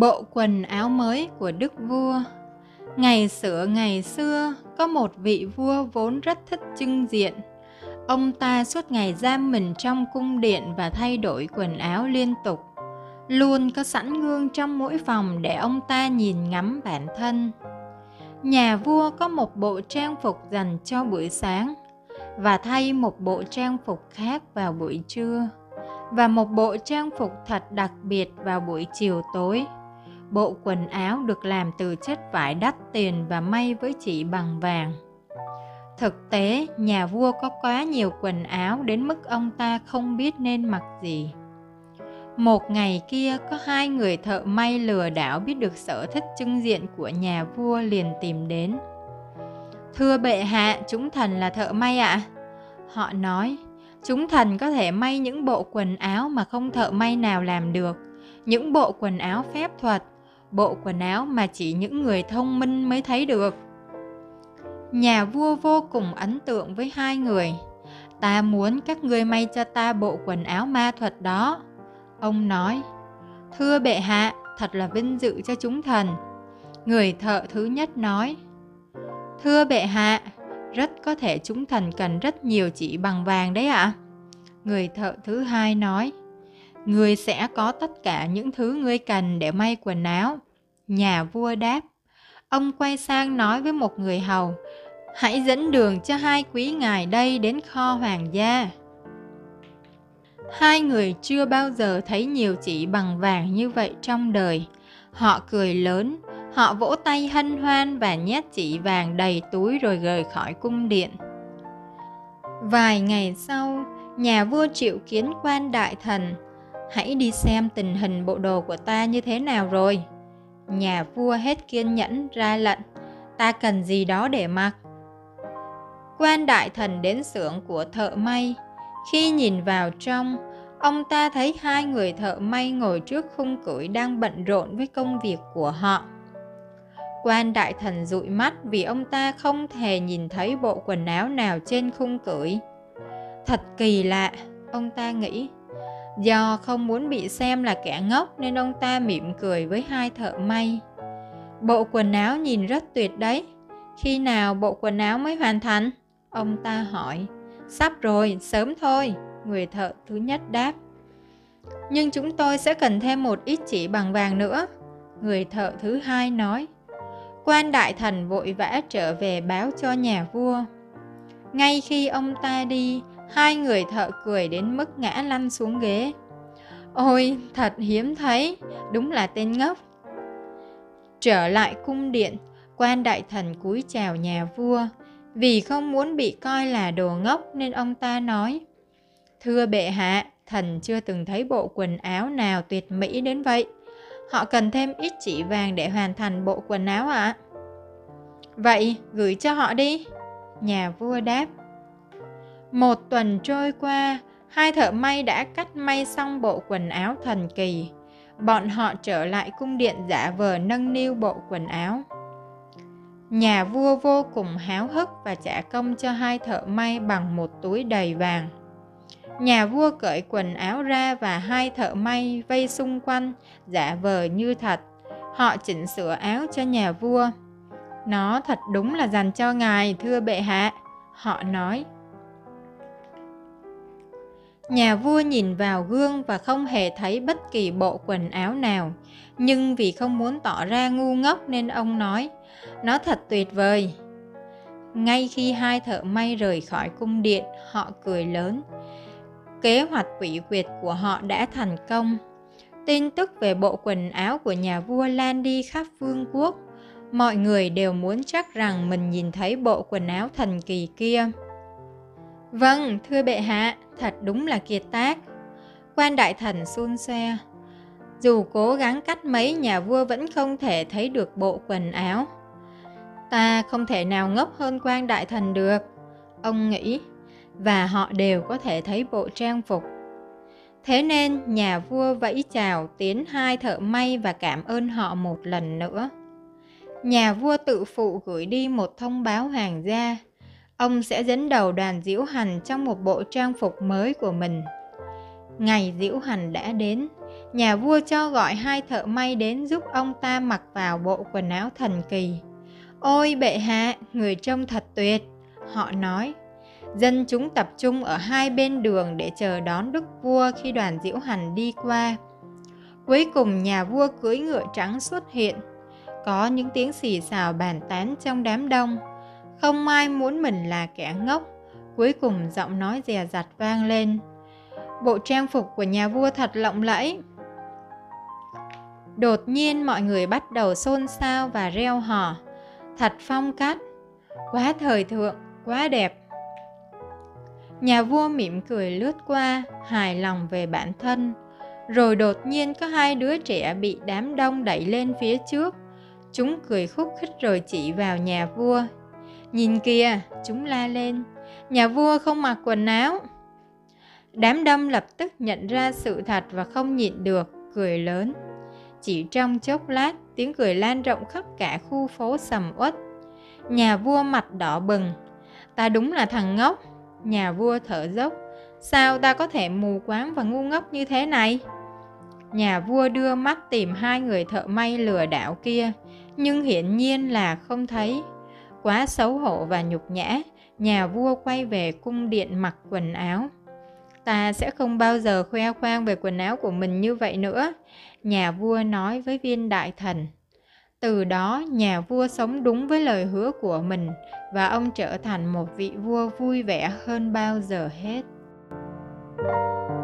Bộ quần áo mới của đức vua Ngày xưa ngày xưa, có một vị vua vốn rất thích trưng diện. Ông ta suốt ngày giam mình trong cung điện và thay đổi quần áo liên tục. Luôn có sẵn gương trong mỗi phòng để ông ta nhìn ngắm bản thân. Nhà vua có một bộ trang phục dành cho buổi sáng và thay một bộ trang phục khác vào buổi trưa và một bộ trang phục thật đặc biệt vào buổi chiều tối Bộ quần áo được làm từ chất vải đắt tiền và may với chỉ bằng vàng. Thực tế, nhà vua có quá nhiều quần áo đến mức ông ta không biết nên mặc gì. Một ngày kia có hai người thợ may lừa đảo biết được sở thích trưng diện của nhà vua liền tìm đến. Thưa bệ hạ, chúng thần là thợ may ạ. À? Họ nói, chúng thần có thể may những bộ quần áo mà không thợ may nào làm được. Những bộ quần áo phép thuật, bộ quần áo mà chỉ những người thông minh mới thấy được. Nhà vua vô cùng ấn tượng với hai người. Ta muốn các ngươi may cho ta bộ quần áo ma thuật đó. Ông nói, thưa bệ hạ, thật là vinh dự cho chúng thần. Người thợ thứ nhất nói, thưa bệ hạ, rất có thể chúng thần cần rất nhiều chỉ bằng vàng đấy ạ. À? Người thợ thứ hai nói, Ngươi sẽ có tất cả những thứ ngươi cần để may quần áo. Nhà vua đáp. Ông quay sang nói với một người hầu, hãy dẫn đường cho hai quý ngài đây đến kho hoàng gia. Hai người chưa bao giờ thấy nhiều chỉ bằng vàng như vậy trong đời. Họ cười lớn, họ vỗ tay hân hoan và nhét chỉ vàng đầy túi rồi rời khỏi cung điện. Vài ngày sau, nhà vua triệu kiến quan đại thần, hãy đi xem tình hình bộ đồ của ta như thế nào rồi. Nhà vua hết kiên nhẫn ra lệnh, ta cần gì đó để mặc. Quan đại thần đến xưởng của thợ may, khi nhìn vào trong, ông ta thấy hai người thợ may ngồi trước khung cửi đang bận rộn với công việc của họ. Quan đại thần dụi mắt vì ông ta không thể nhìn thấy bộ quần áo nào trên khung cửi. Thật kỳ lạ, ông ta nghĩ. Do không muốn bị xem là kẻ ngốc nên ông ta mỉm cười với hai thợ may. Bộ quần áo nhìn rất tuyệt đấy. Khi nào bộ quần áo mới hoàn thành? Ông ta hỏi. Sắp rồi, sớm thôi. Người thợ thứ nhất đáp. Nhưng chúng tôi sẽ cần thêm một ít chỉ bằng vàng nữa. Người thợ thứ hai nói. Quan đại thần vội vã trở về báo cho nhà vua. Ngay khi ông ta đi, Hai người thợ cười đến mức ngã lăn xuống ghế. Ôi, thật hiếm thấy, đúng là tên ngốc. Trở lại cung điện, quan đại thần cúi chào nhà vua. Vì không muốn bị coi là đồ ngốc nên ông ta nói Thưa bệ hạ, thần chưa từng thấy bộ quần áo nào tuyệt mỹ đến vậy. Họ cần thêm ít chỉ vàng để hoàn thành bộ quần áo ạ. À? Vậy, gửi cho họ đi. Nhà vua đáp. Một tuần trôi qua, hai thợ may đã cắt may xong bộ quần áo thần kỳ. Bọn họ trở lại cung điện giả vờ nâng niu bộ quần áo. Nhà vua vô cùng háo hức và trả công cho hai thợ may bằng một túi đầy vàng. Nhà vua cởi quần áo ra và hai thợ may vây xung quanh, giả vờ như thật. Họ chỉnh sửa áo cho nhà vua. Nó thật đúng là dành cho ngài, thưa bệ hạ. Họ nói. Nhà vua nhìn vào gương và không hề thấy bất kỳ bộ quần áo nào, nhưng vì không muốn tỏ ra ngu ngốc nên ông nói, nó thật tuyệt vời. Ngay khi hai thợ may rời khỏi cung điện, họ cười lớn. Kế hoạch quỷ quyệt của họ đã thành công. Tin tức về bộ quần áo của nhà vua lan đi khắp vương quốc. Mọi người đều muốn chắc rằng mình nhìn thấy bộ quần áo thần kỳ kia. Vâng, thưa bệ hạ, thật đúng là kiệt tác. Quan đại thần xun xoe. Dù cố gắng cắt mấy nhà vua vẫn không thể thấy được bộ quần áo. Ta không thể nào ngốc hơn quan đại thần được, ông nghĩ, và họ đều có thể thấy bộ trang phục. Thế nên nhà vua vẫy chào tiến hai thợ may và cảm ơn họ một lần nữa. Nhà vua tự phụ gửi đi một thông báo hoàng gia ông sẽ dẫn đầu đoàn diễu hành trong một bộ trang phục mới của mình. Ngày diễu hành đã đến, Nhà vua cho gọi hai thợ may đến giúp ông ta mặc vào bộ quần áo thần kỳ. Ôi bệ hạ, người trông thật tuyệt, họ nói. Dân chúng tập trung ở hai bên đường để chờ đón đức vua khi đoàn diễu hành đi qua. Cuối cùng nhà vua cưỡi ngựa trắng xuất hiện. Có những tiếng xì xào bàn tán trong đám đông. Không ai muốn mình là kẻ ngốc. Cuối cùng giọng nói dè dặt vang lên. Bộ trang phục của nhà vua thật lộng lẫy. Đột nhiên mọi người bắt đầu xôn xao và reo hò. Thật phong cách, quá thời thượng, quá đẹp. Nhà vua mỉm cười lướt qua, hài lòng về bản thân. Rồi đột nhiên có hai đứa trẻ bị đám đông đẩy lên phía trước. Chúng cười khúc khích rồi chỉ vào nhà vua. Nhìn kìa, chúng la lên. Nhà vua không mặc quần áo. Đám đông lập tức nhận ra sự thật và không nhịn được, cười lớn. Chỉ trong chốc lát, tiếng cười lan rộng khắp cả khu phố sầm uất. Nhà vua mặt đỏ bừng. Ta đúng là thằng ngốc. Nhà vua thở dốc. Sao ta có thể mù quáng và ngu ngốc như thế này? Nhà vua đưa mắt tìm hai người thợ may lừa đảo kia, nhưng hiển nhiên là không thấy. Quá xấu hổ và nhục nhã, nhà vua quay về cung điện mặc quần áo. Ta sẽ không bao giờ khoe khoang về quần áo của mình như vậy nữa, nhà vua nói với viên đại thần. Từ đó, nhà vua sống đúng với lời hứa của mình và ông trở thành một vị vua vui vẻ hơn bao giờ hết. thank you